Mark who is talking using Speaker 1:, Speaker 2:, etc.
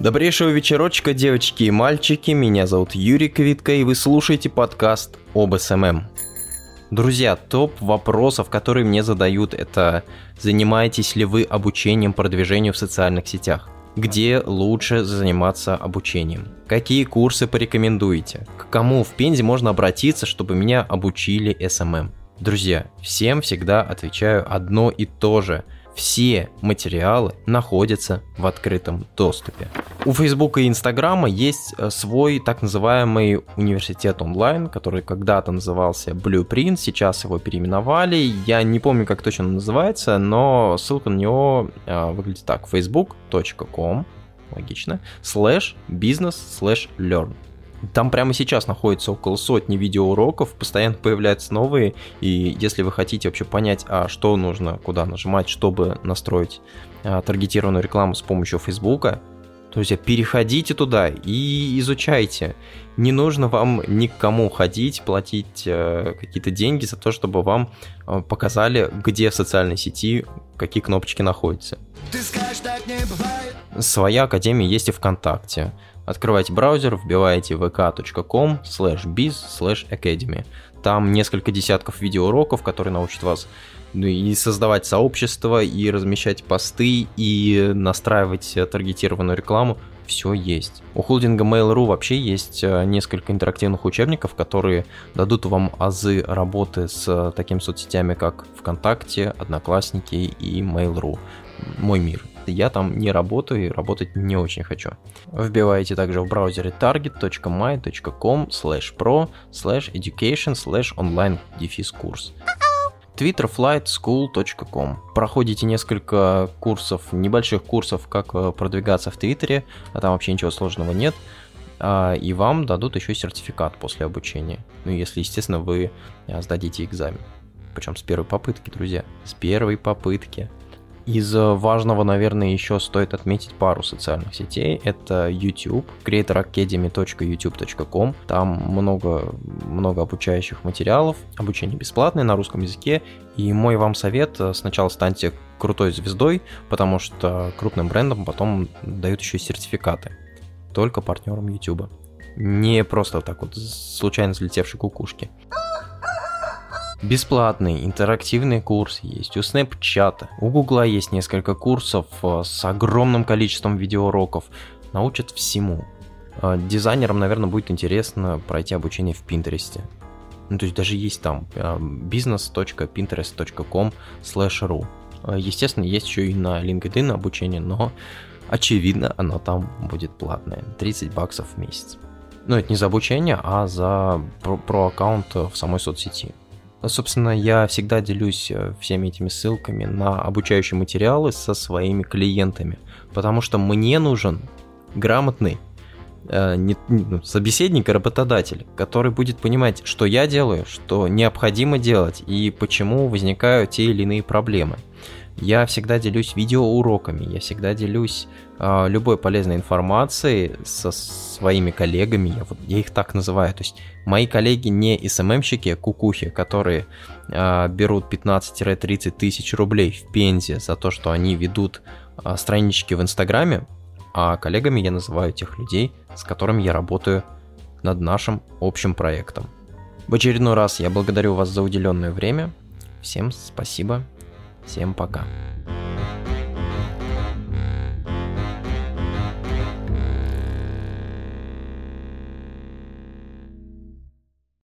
Speaker 1: Добрейшего вечерочка, девочки и мальчики. Меня зовут Юрий Квитко, и вы слушаете подкаст об SMM. Друзья, топ вопросов, которые мне задают, это занимаетесь ли вы обучением продвижению в социальных сетях? Где лучше заниматься обучением? Какие курсы порекомендуете? К кому в Пензе можно обратиться, чтобы меня обучили SMM? Друзья, всем всегда отвечаю одно и то же – все материалы находятся в открытом доступе. У Facebook и Инстаграма есть э, свой так называемый университет онлайн, который когда-то назывался Blueprint, сейчас его переименовали. Я не помню, как точно он называется, но ссылка на него э, выглядит так. facebook.com логично, слэш бизнес слэш learn. Там прямо сейчас находится около сотни видеоуроков, постоянно появляются новые, и если вы хотите вообще понять, а что нужно, куда нажимать, чтобы настроить а, таргетированную рекламу с помощью Фейсбука, то есть переходите туда и изучайте. Не нужно вам никому ходить, платить э, какие-то деньги за то, чтобы вам э, показали, где в социальной сети какие кнопочки находятся. Скажешь, Своя академия есть и ВКонтакте. Открываете браузер, вбиваете vk.com slash biz slash academy. Там несколько десятков видеоуроков, которые научат вас ну, и создавать сообщество, и размещать посты, и настраивать таргетированную рекламу. Все есть. У холдинга Mail.ru вообще есть э, несколько интерактивных учебников, которые дадут вам азы работы с такими соцсетями, как ВКонтакте, Одноклассники и Mail.ru. Мой мир я там не работаю и работать не очень хочу. Вбиваете также в браузере target.my.com slash pro slash education slash online дефис курс twitterflightschool.com. Проходите несколько курсов, небольших курсов, как э, продвигаться в Твиттере, а там вообще ничего сложного нет, а, и вам дадут еще сертификат после обучения. Ну, если, естественно, вы э, сдадите экзамен. Причем с первой попытки, друзья. С первой попытки. Из э, важного, наверное, еще стоит отметить пару социальных сетей. Это YouTube, creatoracademy.youtube.com. Там много, много обучающих материалов. Обучение бесплатное на русском языке. И мой вам совет, э, сначала станьте крутой звездой, потому что крупным брендам потом дают еще сертификаты. Только партнерам YouTube. Не просто так вот случайно взлетевшей кукушки. Бесплатный интерактивный курс есть у Snapchat, у Гугла есть несколько курсов э, с огромным количеством видеоуроков, научат всему. Э, дизайнерам, наверное, будет интересно пройти обучение в Пинтересте. Ну, то есть даже есть там э, business.pinterest.com ru. Естественно, есть еще и на LinkedIn обучение, но очевидно, оно там будет платное. 30 баксов в месяц. Но это не за обучение, а за про, про аккаунт в самой соцсети. Собственно, я всегда делюсь э, всеми этими ссылками на обучающие материалы со своими клиентами, потому что мне нужен грамотный э, не, ну, собеседник и работодатель, который будет понимать, что я делаю, что необходимо делать и почему возникают те или иные проблемы. Я всегда делюсь видеоуроками, я всегда делюсь э, любой полезной информацией со своими коллегами, я, вот, я их так называю. То есть мои коллеги не СММщики, а кукухи, которые э, берут 15-30 тысяч рублей в Пензе за то, что они ведут э, странички в Инстаграме, а коллегами я называю тех людей, с которыми я работаю над нашим общим проектом. В очередной раз я благодарю вас за уделенное время. Всем спасибо Всем пока.